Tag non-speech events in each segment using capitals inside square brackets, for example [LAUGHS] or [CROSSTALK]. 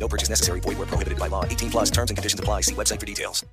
No purchase necessary. Void where prohibited by law. 18 plus terms and conditions apply. See website for details.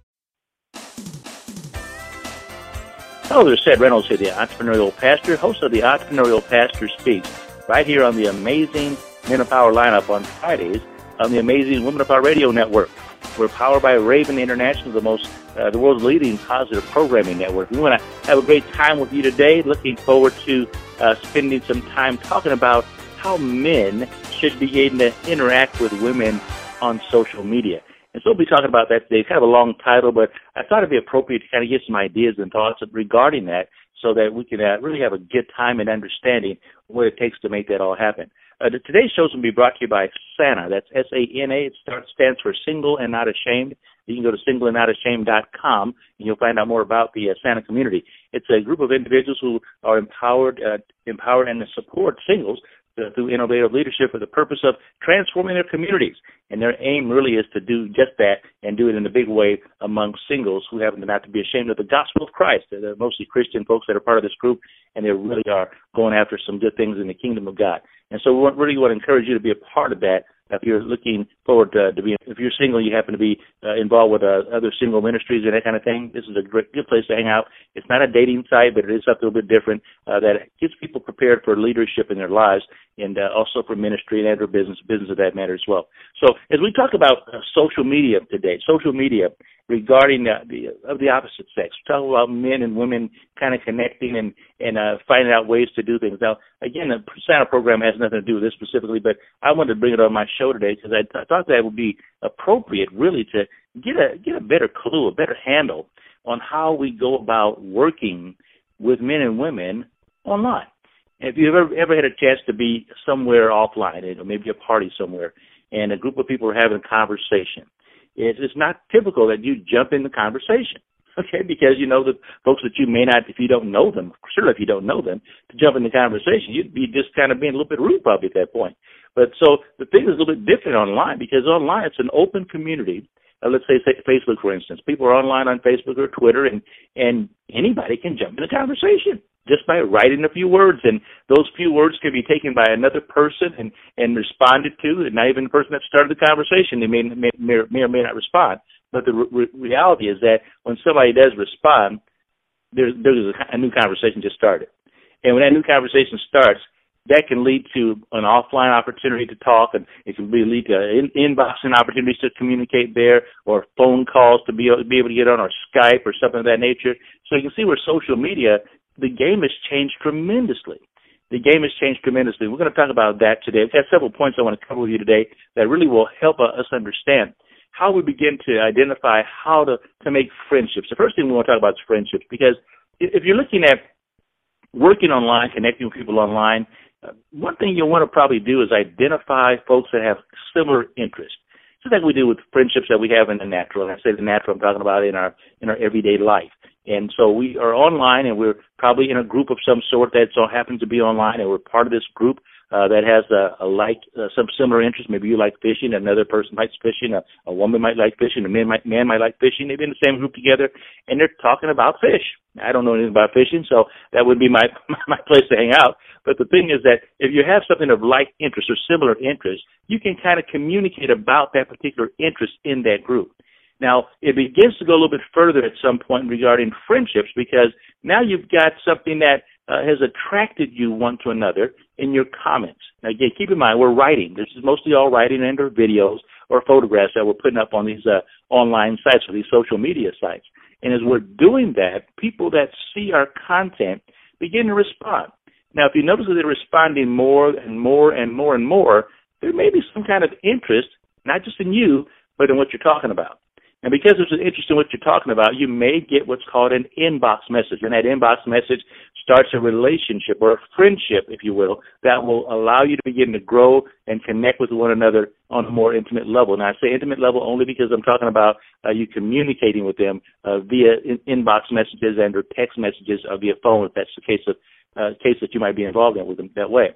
Hello there, Sid Reynolds here, the Entrepreneurial Pastor, host of the Entrepreneurial Pastor Speaks, right here on the amazing Men of Power lineup on Fridays on the amazing Women of Power Radio Network. We're powered by Raven International, the most, uh, the world's leading positive programming network. We want to have a great time with you today. Looking forward to uh, spending some time talking about how men should be able to interact with women on social media. And so we'll be talking about that today. It's kind of a long title, but I thought it'd be appropriate to kind of get some ideas and thoughts regarding that so that we can uh, really have a good time and understanding what it takes to make that all happen. Uh, today's show is going to be brought to you by SANA. That's S-A-N-A. It starts, stands for Single and Not Ashamed. You can go to singleandnotashamed.com and you'll find out more about the uh, SANA community. It's a group of individuals who are empowered, uh, and support singles through innovative leadership for the purpose of transforming their communities. And their aim really is to do just that and do it in a big way among singles who happen to not to be ashamed of the gospel of Christ. They're mostly Christian folks that are part of this group, and they really are going after some good things in the kingdom of God. And so we really want to encourage you to be a part of that if you're looking forward to, to be, if you're single, you happen to be uh, involved with uh, other single ministries and that kind of thing, this is a great, good place to hang out. It's not a dating site, but it is something a little bit different uh, that gets people prepared for leadership in their lives and uh, also for ministry and other business, business of that matter as well. So as we talk about uh, social media today, social media regarding the, the of the opposite sex. We talk about men and women kind of connecting and and uh, finding out ways to do things. Now, again, the SANA program has nothing to do with this specifically, but I wanted to bring it on my show today because I, I thought that would be appropriate, really, to get a get a better clue, a better handle on how we go about working with men and women online. If you've ever ever had a chance to be somewhere offline, or maybe a party somewhere, and a group of people are having a conversation is it's not typical that you jump in the conversation. Okay, because you know the folks that you may not, if you don't know them, certainly if you don't know them, to jump in the conversation, you'd be just kind of being a little bit rude probably at that point. But so the thing is a little bit different online because online it's an open community. Uh, let's say, say Facebook, for instance, people are online on Facebook or Twitter, and and anybody can jump in the conversation just by writing a few words, and those few words can be taken by another person and and responded to, and not even the person that started the conversation. They may may, may or may not respond, but the re- reality is that when somebody does respond, there's there's a, new conversation just started, and when that new conversation starts, that can lead to an offline opportunity to talk, and it can be lead to in, inboxing opportunities to communicate there, or phone calls to be able, be able to get on, or Skype, or something of that nature. So you can see where social media the game has changed tremendously. The game has changed tremendously. We're going to talk about that today. We've got several points I want to cover with you today that really will help us understand how we begin to identify how to, to make friendships. The first thing we want to talk about is friendships because if you're looking at working online, connecting with people online, uh, one thing you'll want to probably do is identify folks that have similar interests. Just like we do with friendships that we have in the natural. And I say the natural, I'm talking about in our in our everyday life. And so we are online and we're probably in a group of some sort that so happens to be online and we're part of this group uh, that has a, a like uh, some similar interest. Maybe you like fishing, another person likes fishing, a, a woman might like fishing, a man might man might like fishing. They've been in the same group together, and they're talking about fish. I don't know anything about fishing, so that would be my [LAUGHS] my place to hang out. But the thing is that if you have something of like interest or similar interest, you can kind of communicate about that particular interest in that group. Now, it begins to go a little bit further at some point regarding friendships because now you've got something that uh, has attracted you one to another in your comments. Now, again, keep in mind, we're writing. This is mostly all writing and or videos or photographs that we're putting up on these uh, online sites or these social media sites. And as we're doing that, people that see our content begin to respond. Now, if you notice that they're responding more and more and more and more, there may be some kind of interest, not just in you, but in what you're talking about. And because there's an interest in what you're talking about, you may get what's called an inbox message. And that inbox message starts a relationship or a friendship, if you will, that will allow you to begin to grow and connect with one another on a more intimate level. Now, I say intimate level only because I'm talking about uh, you communicating with them uh, via in- inbox messages and or text messages or via phone, if that's the case of uh, case that you might be involved in with them that way.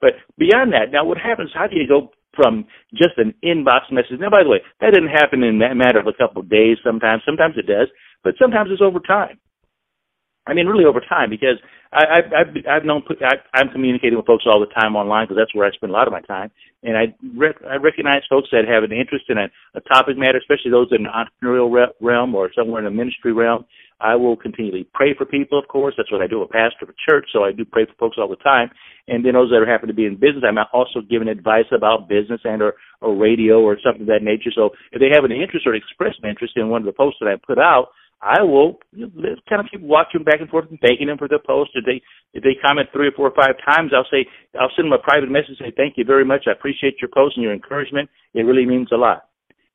But beyond that, now what happens? How do you go from just an inbox message? Now, by the way, that didn't happen in that matter of a couple of days. Sometimes, sometimes it does, but sometimes it's over time. I mean, really over time, because I, I've, I've, I've known I, I'm communicating with folks all the time online because that's where I spend a lot of my time, and I rec- I recognize folks that have an interest in a, a topic matter, especially those in the entrepreneurial re- realm or somewhere in the ministry realm. I will continually pray for people, of course. That's what I do, a pastor of a church, so I do pray for folks all the time. And then those that happen to be in business, I'm also giving advice about business and or, or radio or something of that nature. So if they have an interest or express an interest in one of the posts that I put out, I will kind of keep watching back and forth and thanking them for their post. If they if they comment three or four or five times, I'll say I'll send them a private message and say thank you very much. I appreciate your post and your encouragement. It really means a lot.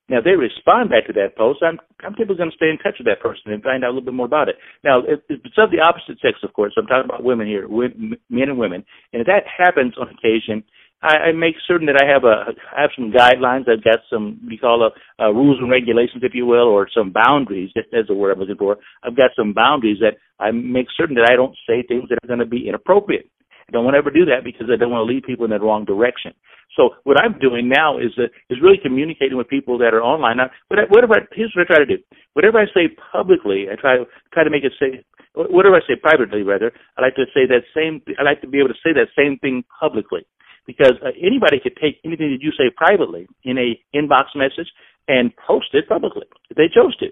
Now, they respond back to that post, I'm I'm typically going to stay in touch with that person and find out a little bit more about it. Now, if it's of the opposite sex, of course. I'm talking about women here, men and women, and if that happens on occasion, I, I make certain that I have a I have some guidelines. I've got some we call a, a rules and regulations, if you will, or some boundaries. That's the word I'm looking for. I've got some boundaries that I make certain that I don't say things that are going to be inappropriate. I don't want to ever do that because I don't want to lead people in the wrong direction. So what I'm doing now is uh, is really communicating with people that are online. Now, whatever I, here's what I try to do. Whatever I say publicly, I try try to make it say. Whatever I say privately, rather, I like to say that same. I like to be able to say that same thing publicly because uh, anybody could take anything that you say privately in a inbox message and post it publicly if they chose to.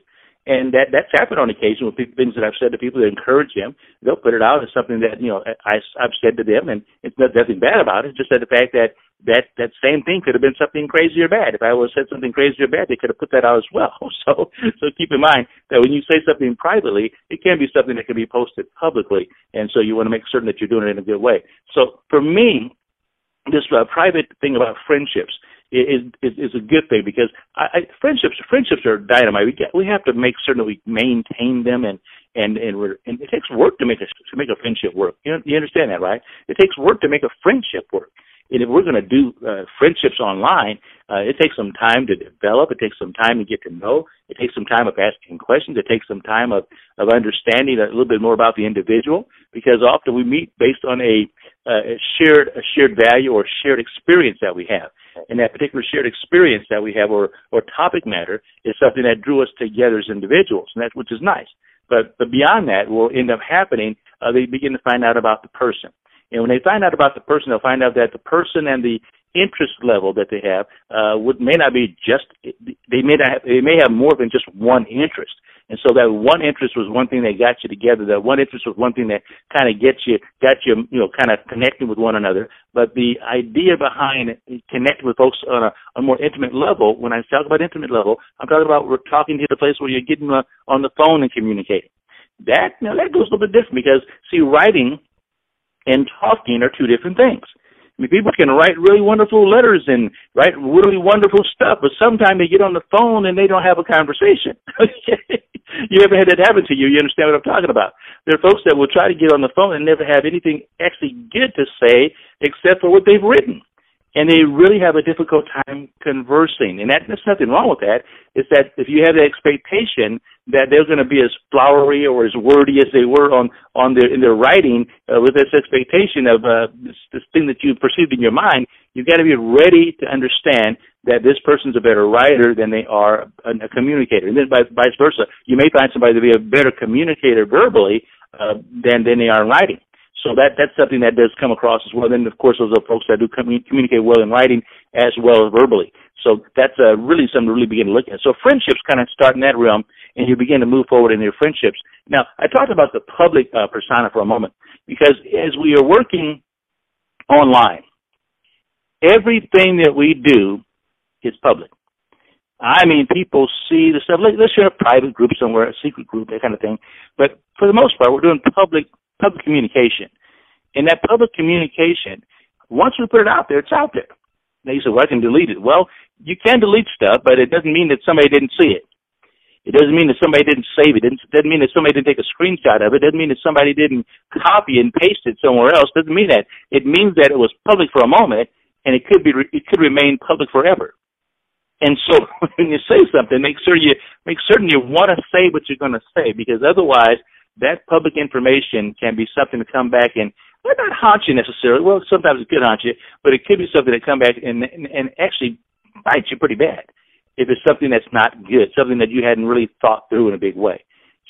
And that that's happened on occasion with people, things that I've said to people that encourage them. They'll put it out as something that you know I, I've said to them, and it's nothing bad about it. It's just that the fact that that that same thing could have been something crazy or bad. If I would have said something crazy or bad, they could have put that out as well. [LAUGHS] So so keep in mind that when you say something privately, it can be something that can be posted publicly, and so you want to make certain that you're doing it in a good way. So for me, this uh, private thing about friendships is is, is a good thing because I, I, friendships friendships are dynamite. We get, we have to make certain that we maintain them and and and, we're, and it takes work to make a to make a friendship work. You you understand that, right? It takes work to make a friendship work. And if we're going to do uh, friendships online, uh, it takes some time to develop. It takes some time to get to know. It takes some time of asking questions. It takes some time of, of understanding a little bit more about the individual because often we meet based on a, uh, a shared a shared value or shared experience that we have. And that particular shared experience that we have or, or topic matter is something that drew us together as individuals, and that which is nice. But, but beyond that, will end up happening, uh, they begin to find out about the person. And when they find out about the person, they'll find out that the person and the interest level that they have uh, would may not be just they may not have, they may have more than just one interest. And so that one interest was one thing that got you together. That one interest was one thing that kind of gets you, got you, you know, kind of connecting with one another. But the idea behind connecting with folks on a, a more intimate level, when I talk about intimate level, I'm talking about we're talking to the place where you're getting uh, on the phone and communicating. That, now that goes a little bit different because see, writing and talking are two different things. I mean, people can write really wonderful letters and write really wonderful stuff, but sometimes they get on the phone and they don't have a conversation. [LAUGHS] you ever had that happen to you? You understand what I'm talking about? There are folks that will try to get on the phone and never have anything actually good to say except for what they've written and they really have a difficult time conversing. And that, there's nothing wrong with that. It's that if you have the expectation that they're going to be as flowery or as wordy as they were on on their in their writing, uh, with this expectation of uh, this, this thing that you perceived in your mind, you've got to be ready to understand that this person's a better writer than they are a, a communicator, and then vice versa. You may find somebody to be a better communicator verbally uh, than than they are in writing. So that that's something that does come across as well. Then of course those are folks that do communicate well in writing as well as verbally. So that's uh, really something to really begin to look at. So friendships kind of start in that realm, and you begin to move forward in your friendships. Now I talked about the public uh, persona for a moment because as we are working online, everything that we do is public. I mean, people see the stuff. Let's share a private group somewhere, a secret group, that kind of thing. But for the most part, we're doing public public communication. And that public communication, once we put it out there, it's out there. You say, well, I can delete it. Well, you can delete stuff, but it doesn't mean that somebody didn't see it. It doesn't mean that somebody didn't save it. It doesn't mean that somebody didn't take a screenshot of it. It doesn't mean that somebody didn't copy and paste it somewhere else. It doesn't mean that. It means that it was public for a moment and it could be it could remain public forever. And so [LAUGHS] when you say something, make sure you make certain you want to say what you're going to say because otherwise that public information can be something to come back and well, not haunt you necessarily. Well, sometimes it could haunt you, but it could be something that come back and and, and actually bite you pretty bad if it's something that's not good, something that you hadn't really thought through in a big way.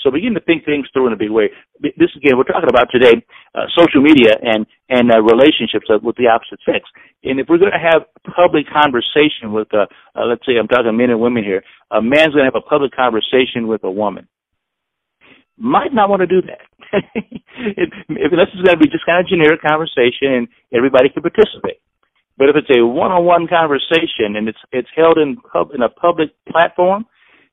So begin to think things through in a big way. This again, we're talking about today uh, social media and and uh, relationships with the opposite sex. And if we're going to have public conversation with, uh, uh, let's say, I'm talking men and women here, a man's going to have a public conversation with a woman. Might not want to do that. [LAUGHS] if this is going to be just kind of a generic conversation and everybody can participate. But if it's a one-on-one conversation and it's it's held in pub, in a public platform,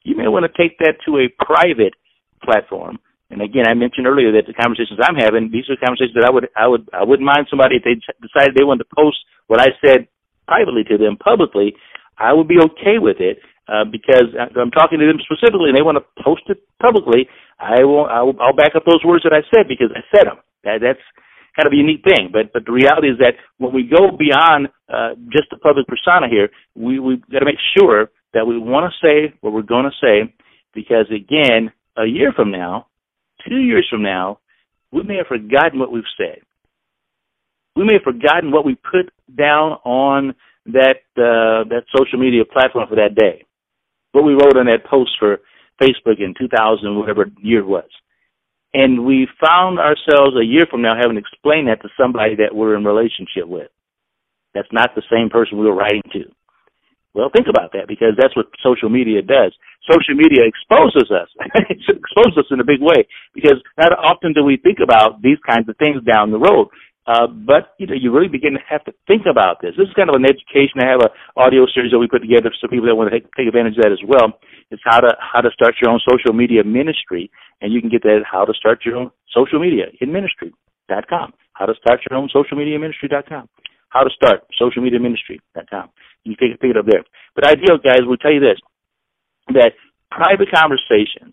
you may want to take that to a private platform. And again, I mentioned earlier that the conversations I'm having, these are conversations that I would I would I wouldn't mind somebody if they decided they wanted to post what I said privately to them publicly. I would be okay with it uh, because I'm talking to them specifically, and they want to post it publicly. I will I'll, I'll back up those words that I said because I said them. That, that's kind of a unique thing. But but the reality is that when we go beyond uh, just the public persona here, we we've got to make sure that we want to say what we're going to say, because again, a year from now, two years from now, we may have forgotten what we've said. We may have forgotten what we put down on that uh, that social media platform for that day, what we wrote on that post for Facebook in 2000, whatever year it was. And we found ourselves a year from now having to explain that to somebody that we're in relationship with. That's not the same person we were writing to. Well, think about that because that's what social media does. Social media exposes us. [LAUGHS] it exposes us in a big way because not often do we think about these kinds of things down the road. Uh, but you know, you really begin to have to think about this. This is kind of an education. I have an audio series that we put together for people that want to take, take advantage of that as well. It's how to how to start your own social media ministry, and you can get that at how to start your own social media in ministry.com. How to start your own social media ministry.com. How to start social media ministry.com. You can pick, pick it up there. But ideal guys, will tell you this: that private conversations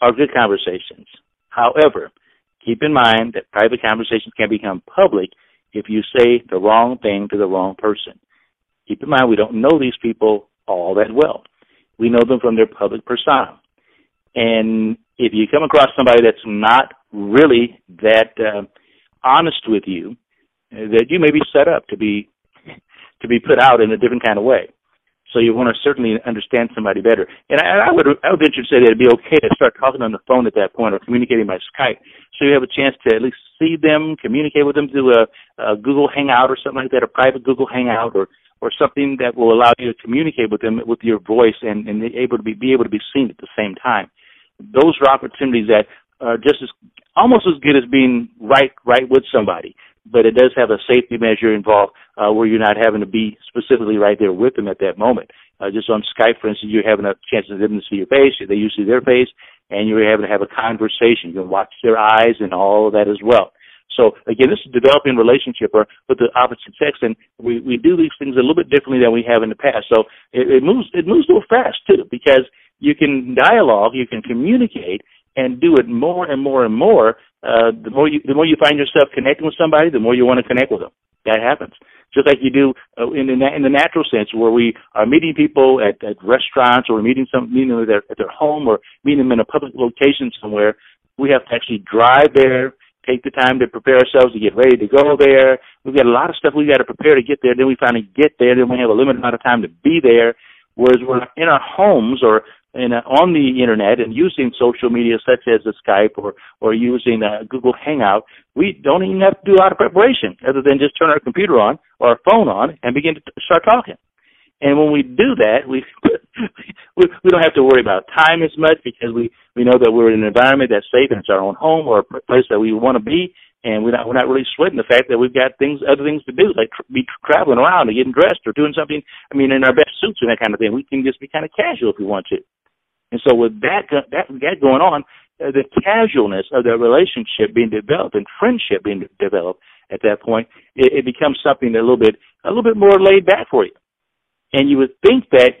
are good conversations. However, Keep in mind that private conversations can become public if you say the wrong thing to the wrong person. Keep in mind we don't know these people all that well. We know them from their public persona. And if you come across somebody that's not really that uh, honest with you, that you may be set up to be [LAUGHS] to be put out in a different kind of way. So you want to certainly understand somebody better. And I, I would I would venture to say that it'd be okay to start talking on the phone at that point or communicating by Skype, so you have a chance to at least see them, communicate with them through a, a Google Hangout or something like that, a private Google Hangout or or something that will allow you to communicate with them with your voice and, and able to be, be able to be seen at the same time. Those are opportunities that are just as almost as good as being right right with somebody but it does have a safety measure involved uh, where you're not having to be specifically right there with them at that moment. Uh, just on Skype, for instance, you're having a chance to them to see your face, they you see their face, and you're having to have a conversation. You can watch their eyes and all of that as well. So again, this is developing relationship or with the opposite sex, and we we do these things a little bit differently than we have in the past. So it, it moves it moves a little fast too because you can dialogue, you can communicate, and do it more and more and more uh, the more you the more you find yourself connecting with somebody, the more you want to connect with them. That happens. Just like you do uh, in the in the natural sense, where we are meeting people at, at restaurants, or meeting some meeting them at their, at their home, or meeting them in a public location somewhere. We have to actually drive there, take the time to prepare ourselves to get ready to go there. We've got a lot of stuff we got to prepare to get there. Then we finally get there. Then we have a limited amount of time to be there. Whereas we're in our homes or in, uh, on the internet and using social media such as Skype or or using a Google Hangout, we don't even have to do a lot of preparation other than just turn our computer on or our phone on and begin to start talking. And when we do that, we [LAUGHS] we, we don't have to worry about time as much because we we know that we're in an environment that's safe and it's our own home or a place that we want to be, and we're not we're not really sweating the fact that we've got things other things to do like tr- be traveling around or getting dressed or doing something. I mean, in our best suits and that kind of thing. We can just be kind of casual if we want to. And so with that that, that going on, uh, the casualness of the relationship being developed and friendship being developed at that point, it, it becomes something a little bit a little bit more laid back for you. And you would think that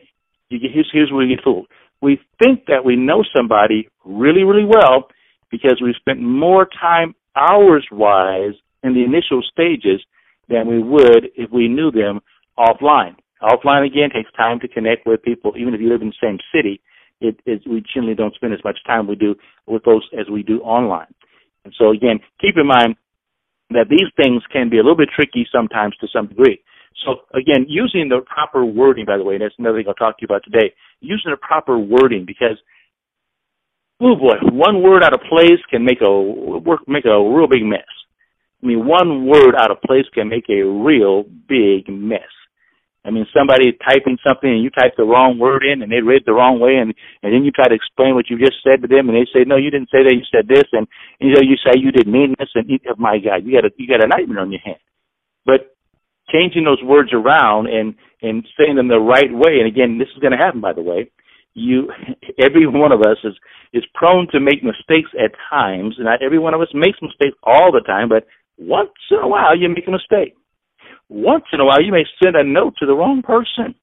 you get, here's here's where you get fooled. we think that we know somebody really, really well because we've spent more time hours wise in the initial stages than we would if we knew them offline. Offline again takes time to connect with people, even if you live in the same city. It is we generally don't spend as much time we do with those as we do online. And so again, keep in mind that these things can be a little bit tricky sometimes to some degree. So again, using the proper wording, by the way, that's another thing I'll talk to you about today. Using the proper wording because, oh boy, one word out of place can make a work make a real big mess. I mean, one word out of place can make a real big mess. I mean, somebody typing something and you type the wrong word in and they read the wrong way and and then you try to explain what you just said to them and they say, no, you didn't say that, you said this, and you know you say you didn't mean this, and oh my God, you got a you got a nightmare on your hands. But changing those words around and and saying them the right way, and again, this is going to happen, by the way. You, [LAUGHS] every one of us is is prone to make mistakes at times. Not every one of us makes mistakes all the time, but once in a while you make a mistake. Once in a while you may send a note to the wrong person.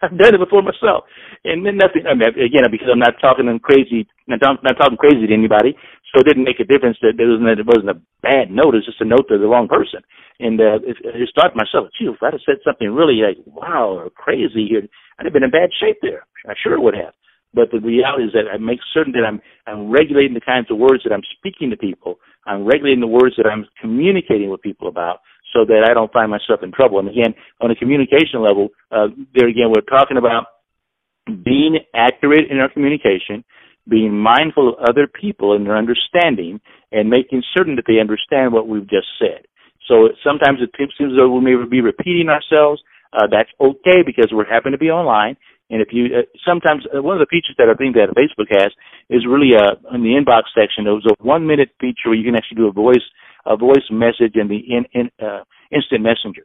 [LAUGHS] I've done it before myself, and then nothing. I mean, again, because I'm not talking crazy, not, not talking crazy to anybody, so it didn't make a difference that it wasn't it wasn't a bad note. It's just a note to the wrong person, and uh, it, it started myself. Gee, if I'd have said something really like wow or crazy here, I'd have been in bad shape there. I sure would have. But the reality is that I make certain that I'm I'm regulating the kinds of words that I'm speaking to people. I'm regulating the words that I'm communicating with people about so that I don't find myself in trouble. And again, on a communication level, uh, there again, we're talking about being accurate in our communication, being mindful of other people and their understanding, and making certain that they understand what we've just said. So sometimes it seems though we may be repeating ourselves. Uh, that's okay because we're happen to be online. And if you uh, sometimes uh, one of the features that I think that Facebook has is really uh, in the inbox section. There was a one minute feature where you can actually do a voice a voice message in the in, in, uh, instant messenger.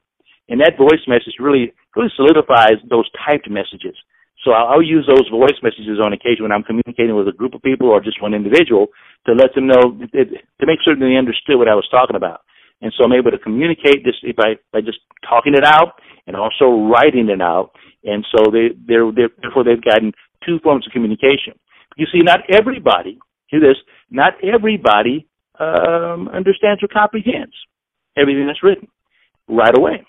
And that voice message really really solidifies those typed messages. So I'll, I'll use those voice messages on occasion when I'm communicating with a group of people or just one individual to let them know to make certain they understood what I was talking about. And so I'm able to communicate this by by just talking it out and also writing it out. And so they they're, they're therefore they've gotten two forms of communication. You see, not everybody hear this. Not everybody um, understands or comprehends everything that's written right away.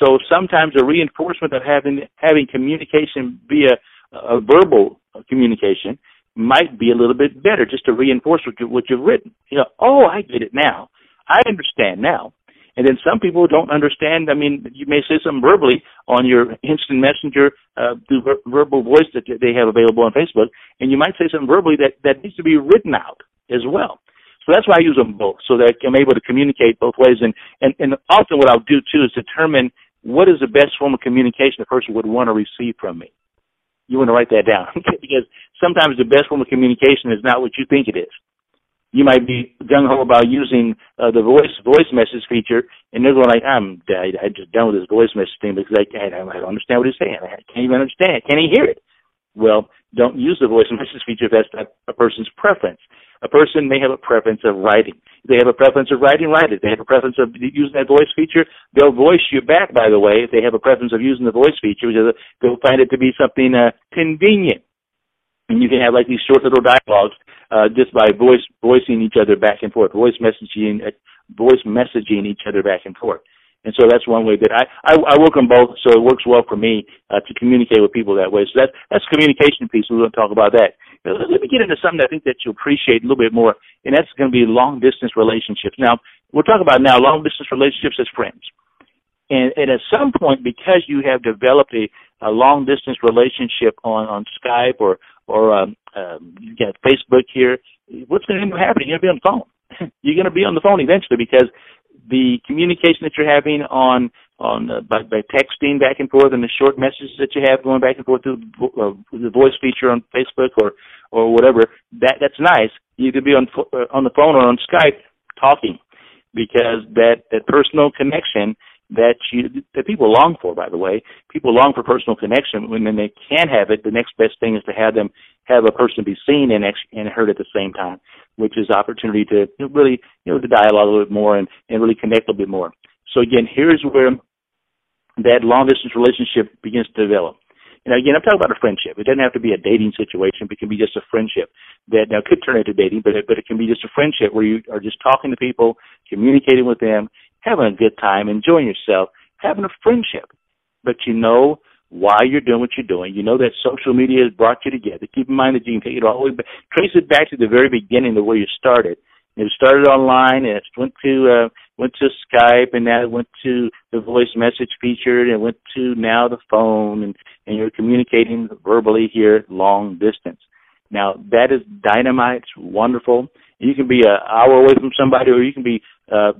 So sometimes a reinforcement of having having communication via a verbal communication might be a little bit better, just to reinforce what, you, what you've written. You know, oh, I get it now. I understand now. And then some people don't understand. I mean, you may say something verbally on your instant messenger uh, through ver- verbal voice that they have available on Facebook, and you might say something verbally that that needs to be written out as well. So that's why I use them both, so that I'm able to communicate both ways. And, and, and often what I'll do too is determine what is the best form of communication a person would want to receive from me. You want to write that down [LAUGHS] because sometimes the best form of communication is not what you think it is. You might be gung ho about using uh, the voice voice message feature, and they're going like, "I'm I, I just done with this voice message thing because I, I, I don't understand what he's saying. I can't even understand. Can't even hear it." Well, don't use the voice message feature that's a person's preference. A person may have a preference of writing. If they have a preference of writing, write it. If they have a preference of using that voice feature, they'll voice you back, by the way, if they have a preference of using the voice feature, they'll find it to be something uh, convenient. And you can have like these short little dialogues uh, just by voice voicing each other back and forth, voice messaging, uh, voice messaging each other back and forth. And so that's one way that I, I, I work on both, so it works well for me uh, to communicate with people that way. So that's that's communication piece. We're going to talk about that. Let me get into something I think that you appreciate a little bit more, and that's going to be long distance relationships. Now, we'll talk about now long distance relationships as friends. And, and at some point, because you have developed a, a long distance relationship on, on Skype or, or um, um, you got Facebook here, what's going to end up happening? You're going to be on the phone. [LAUGHS] You're going to be on the phone eventually because the communication that you're having on on uh, by, by texting back and forth and the short messages that you have going back and forth through uh, the voice feature on Facebook or or whatever that that's nice. You could be on uh, on the phone or on Skype talking because that that personal connection that you that people long for by the way people long for personal connection when then they can't have it the next best thing is to have them have a person be seen and and heard at the same time which is opportunity to really you know to dialogue a little bit more and and really connect a little bit more so again, here's where that long distance relationship begins to develop. And again, I'm talking about a friendship. It doesn't have to be a dating situation. It can be just a friendship that now could turn into dating, but it, but it can be just a friendship where you are just talking to people, communicating with them, having a good time, enjoying yourself, having a friendship. But you know why you're doing what you're doing. You know that social media has brought you together. Keep in mind that you can take it all the way back, trace it back to the very beginning of where you started. It started online and it went to uh, went to Skype and now it went to the voice message feature and it went to now the phone and, and you're communicating verbally here long distance. Now that is dynamite, it's wonderful. You can be an hour away from somebody or you can be uh,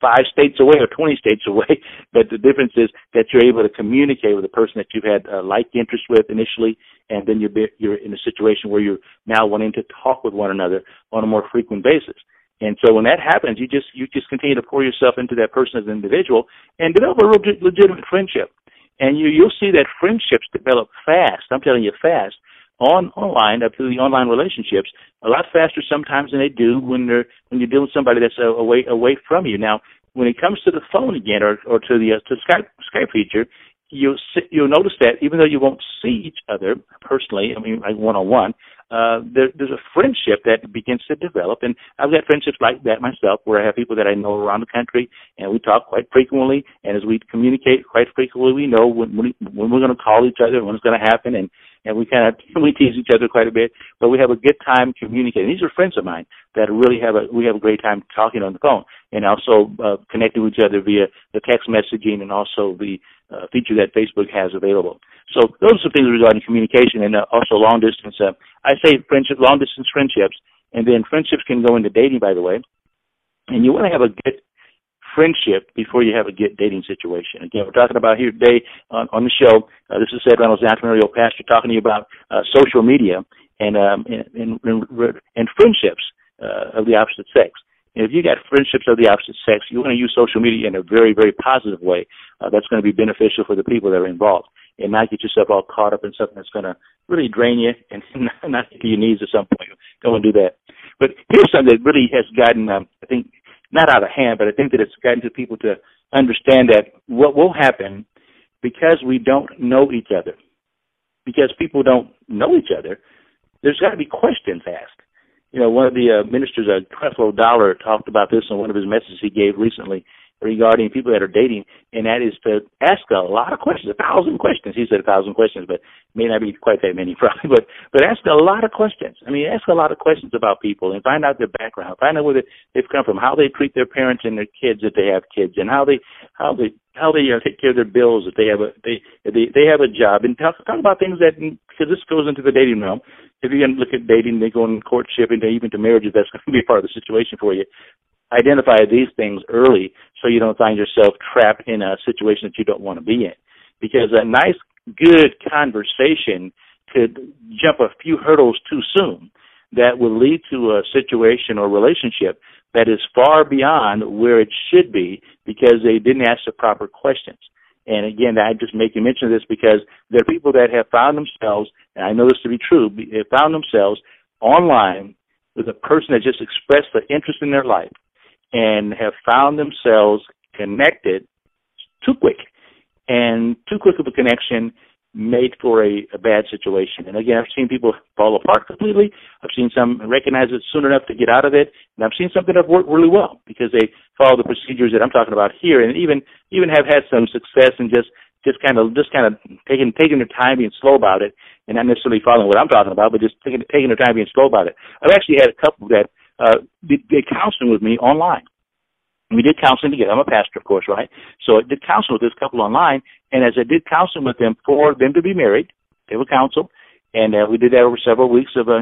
five states away or 20 states [LAUGHS] away, but the difference is that you're able to communicate with a person that you've had a like interest with initially, and then you're you're in a situation where you're now wanting to talk with one another on a more frequent basis. And so when that happens, you just you just continue to pour yourself into that person as an individual and develop a real legitimate friendship. And you you'll see that friendships develop fast. I'm telling you, fast on online up to the online relationships a lot faster sometimes than they do when they're when you're dealing with somebody that's away away from you. Now, when it comes to the phone again or or to the uh, to Skype Skype feature, you'll you'll notice that even though you won't see each other personally, I mean like one on one, uh, there, there's a friendship that begins to develop. And I've got friendships like that myself, where I have people that I know around the country, and we talk quite frequently. And as we communicate quite frequently, we know when when, we, when we're going to call each other, when it's going to happen, and and we kind of [LAUGHS] we tease each other quite a bit. But we have a good time communicating. These are friends of mine that really have a we have a great time talking on the phone, and also uh, connecting with each other via the text messaging and also the uh, feature that Facebook has available. So those are some things regarding communication and uh, also long distance. Uh, I say friendship, long distance friendships, and then friendships can go into dating, by the way. And you want to have a good friendship before you have a good dating situation. Again, we're talking about here today on, on the show. Uh, this is Sid Reynolds, entrepreneurial pastor, talking to you about uh, social media and, um, and, and, and friendships uh, of the opposite sex. And if you got friendships of the opposite sex, you want to use social media in a very, very positive way. Uh, that's going to be beneficial for the people that are involved and not get yourself all caught up in something that's going to really drain you and [LAUGHS] not get your needs at some point. Don't to do that. But here's something that really has gotten, um, I think, not out of hand, but I think that it's gotten to people to understand that what will happen because we don't know each other, because people don't know each other, there's got to be questions asked. You know, one of the uh, ministers, uh, Creflo Dollar, talked about this in one of his messages he gave recently regarding people that are dating, and that is to ask a lot of questions, a thousand questions. He said a thousand questions, but may not be quite that many [LAUGHS] probably. But but ask a lot of questions. I mean, ask a lot of questions about people and find out their background, find out where they've come from, how they treat their parents and their kids if they have kids, and how they how they how they uh, take care of their bills if they have a they they they have a job, and talk talk about things that because this goes into the dating realm. If you're going to look at dating, they go in courtship, and even to marriages, that's going to be part of the situation for you identify these things early so you don't find yourself trapped in a situation that you don't want to be in. Because a nice, good conversation could jump a few hurdles too soon that will lead to a situation or relationship that is far beyond where it should be because they didn't ask the proper questions. And again, I just make you mention this because there are people that have found themselves, and I know this to be true, have found themselves online with a person that just expressed the interest in their life and have found themselves connected too quick and too quick of a connection made for a, a bad situation. And again, I've seen people fall apart completely. I've seen some recognize it soon enough to get out of it, and I've seen some that have worked really well because they follow the procedures that I'm talking about here, and even even have had some success and just just kind of just kind of taking taking their time being slow about it, and not necessarily following what I'm talking about, but just taking taking their time being slow about it. I've actually had a couple that uh, did, did counseling with me online. We did counseling together. I'm a pastor, of course, right? So I did counseling with this couple online, and as I did counseling with them for them to be married, they were counseled, and uh, we did that over several weeks of, uh,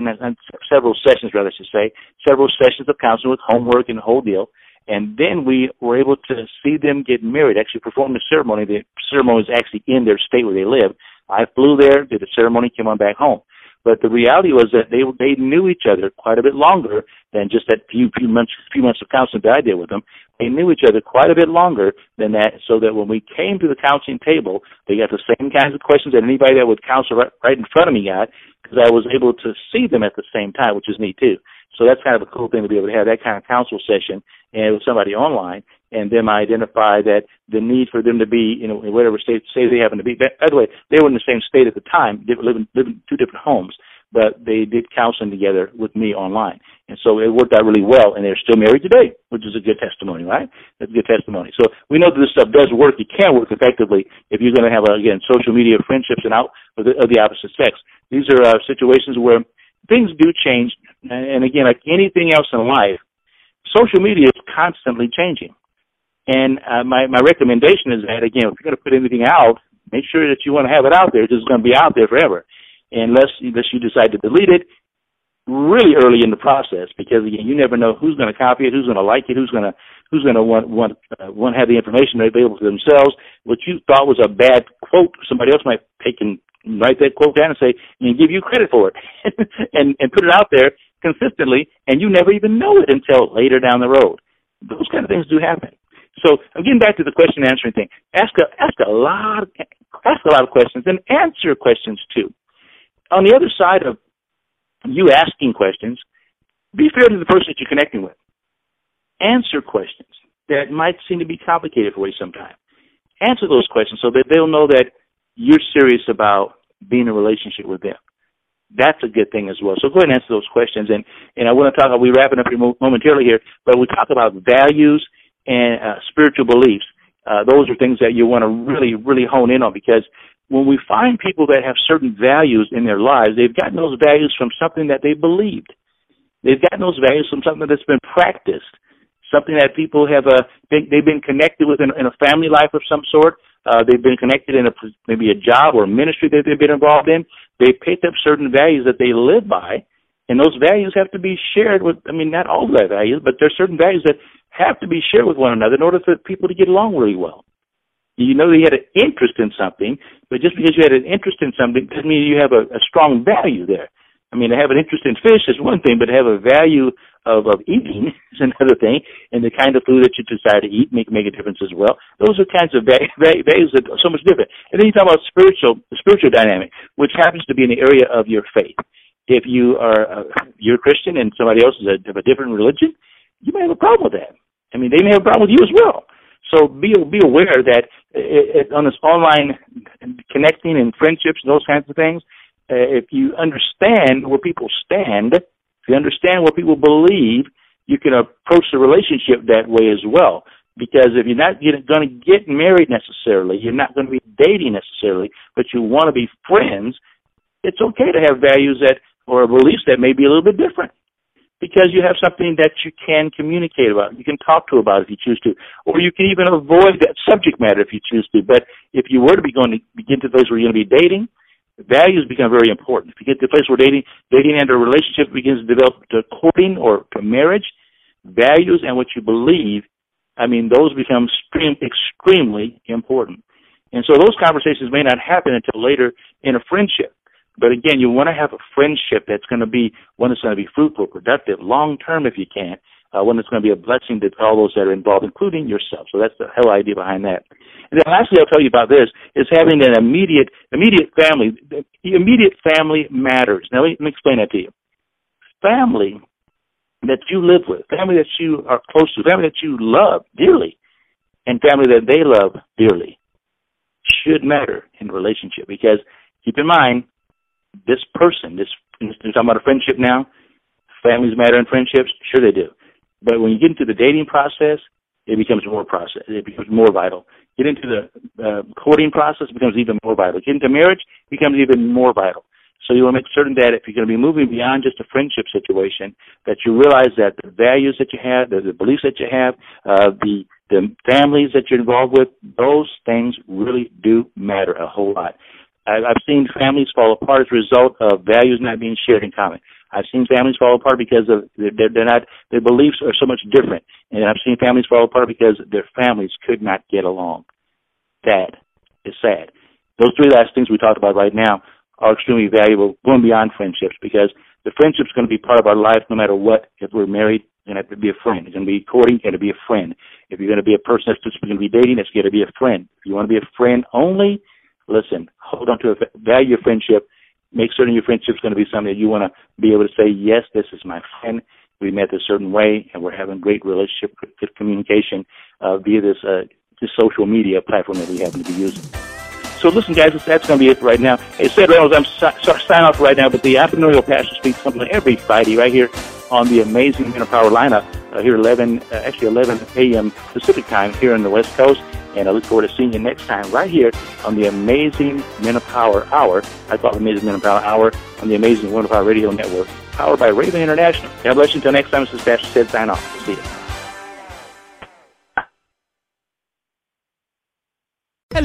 several sessions, rather, I should say, several sessions of counseling with homework and the whole deal. And then we were able to see them get married, actually perform the ceremony. The ceremony was actually in their state where they live. I flew there, did the ceremony, came on back home. But the reality was that they they knew each other quite a bit longer than just that few few months few months of counseling that I did with them. They knew each other quite a bit longer than that, so that when we came to the counseling table, they got the same kinds of questions that anybody that would counsel right, right in front of me got, because I was able to see them at the same time, which is neat too. So that's kind of a cool thing to be able to have that kind of counsel session and with somebody online and them identify that the need for them to be, you know, in whatever state say they happen to be. By the way, they were in the same state at the time, living living two different homes, but they did counseling together with me online, and so it worked out really well. And they're still married today, which is a good testimony, right? That's a good testimony. So we know that this stuff does work. It can work effectively if you're going to have again social media friendships and out of the, of the opposite sex. These are uh, situations where things do change, and again, like anything else in life, social media is constantly changing and uh, my my recommendation is that again, if you're going to put anything out, make sure that you want to have it out there. It's going to be out there forever, unless unless you decide to delete it really early in the process, because again, you never know who's going to copy it, who's going to like it, who's going to who's going to want want uh, want to have the information available to themselves. What you thought was a bad quote, somebody else might take and write that quote down and say and give you credit for it, [LAUGHS] and and put it out there consistently, and you never even know it until later down the road. Those kind of things do happen. So I'm getting back to the question answering thing. Ask a ask a lot of, ask a lot of questions and answer questions too. On the other side of you asking questions, be fair to the person that you're connecting with. Answer questions that might seem to be complicated for you sometimes. Answer those questions so that they'll know that you're serious about being in a relationship with them. That's a good thing as well. So go ahead and answer those questions. And, and I want to talk, we're wrapping up here momentarily here, but we talk about values and uh, spiritual beliefs. Uh, those are things that you want to really, really hone in on because when we find people that have certain values in their lives, they've gotten those values from something that they believed. They've gotten those values from something that's been practiced, something that people have uh, been, they've been connected with in, in a family life of some sort. Uh, they've been connected in a maybe a job or a ministry that they've been involved in. They picked up certain values that they live by, and those values have to be shared with. I mean, not all of their values, but there's certain values that have to be shared with one another in order for people to get along really well. You know you had an interest in something, but just because you had an interest in something doesn't mean you have a, a strong value there. I mean, to have an interest in fish is one thing, but to have a value of, of eating [LAUGHS] is another thing, and the kind of food that you decide to eat make make a difference as well. Those are kinds of [LAUGHS] values that are so much different. And then you talk about spiritual spiritual dynamic, which happens to be in the area of your faith. If you are a, you're a Christian and somebody else is a, of a different religion, you may have a problem with that. I mean, they may have a problem with you as well. So be be aware that it, it, on this online connecting and friendships and those kinds of things, uh, if you understand where people stand, if you understand what people believe, you can approach the relationship that way as well. Because if you're not going to get married necessarily, you're not going to be dating necessarily, but you want to be friends, it's okay to have values that or beliefs that may be a little bit different because you have something that you can communicate about, you can talk to about if you choose to, or you can even avoid that subject matter if you choose to. But if you were to be going to begin to the place where you're going to be dating, values become very important. If you get to the place where dating, dating and a relationship begins to develop to courting or to marriage, values and what you believe, I mean, those become extreme, extremely important. And so those conversations may not happen until later in a friendship. But again, you want to have a friendship that's going to be one that's going to be fruitful, productive, long term if you can. Uh, one that's going to be a blessing to all those that are involved, including yourself. So that's the whole idea behind that. And then lastly, I'll tell you about this: is having an immediate immediate family. The immediate family matters. Now let me explain that to you. Family that you live with, family that you are close to, family that you love dearly, and family that they love dearly should matter in relationship because keep in mind this person, this we're talking about a friendship now. Families matter in friendships, sure they do. But when you get into the dating process, it becomes more process. It becomes more vital. Get into the uh, courting process, it becomes even more vital. Get into marriage, it becomes even more vital. So you want to make certain that if you're going to be moving beyond just a friendship situation, that you realize that the values that you have, the, the beliefs that you have, uh, the the families that you're involved with, those things really do matter a whole lot. I've seen families fall apart as a result of values not being shared in common. I've seen families fall apart because of they're, they're not their beliefs are so much different, and I've seen families fall apart because their families could not get along. That is sad. Those three last things we talked about right now are extremely valuable, going beyond friendships, because the friendship's going to be part of our life no matter what. If we're married, it's going to have to be a friend. It's going to be courting, it's going to be a friend. If you're going to be a person that's just going to be dating, it's going to be a friend. If you want to be a friend only, listen, hold on to a value friendship. Make certain your friendship is going to be something that you want to be able to say, yes, this is my friend. we met a certain way, and we're having great relationship, good communication uh, via this uh, this social media platform that we happen to be using. So listen, guys, that's going to be it right now. Hey, Sid Reynolds, I'm sorry sign off right now, but the entrepreneurial pastor speaks something every Friday right here on the amazing Men of Power lineup uh, here 11, uh, actually 11 a.m. Pacific time here on the West Coast. And I look forward to seeing you next time right here on the Amazing Men of Power Hour. I it Amazing Men of Power Hour on the Amazing Men of Power Radio Network, powered by Raven International. God bless you. Until next time, this is Pastor Sid. Sign off. See you.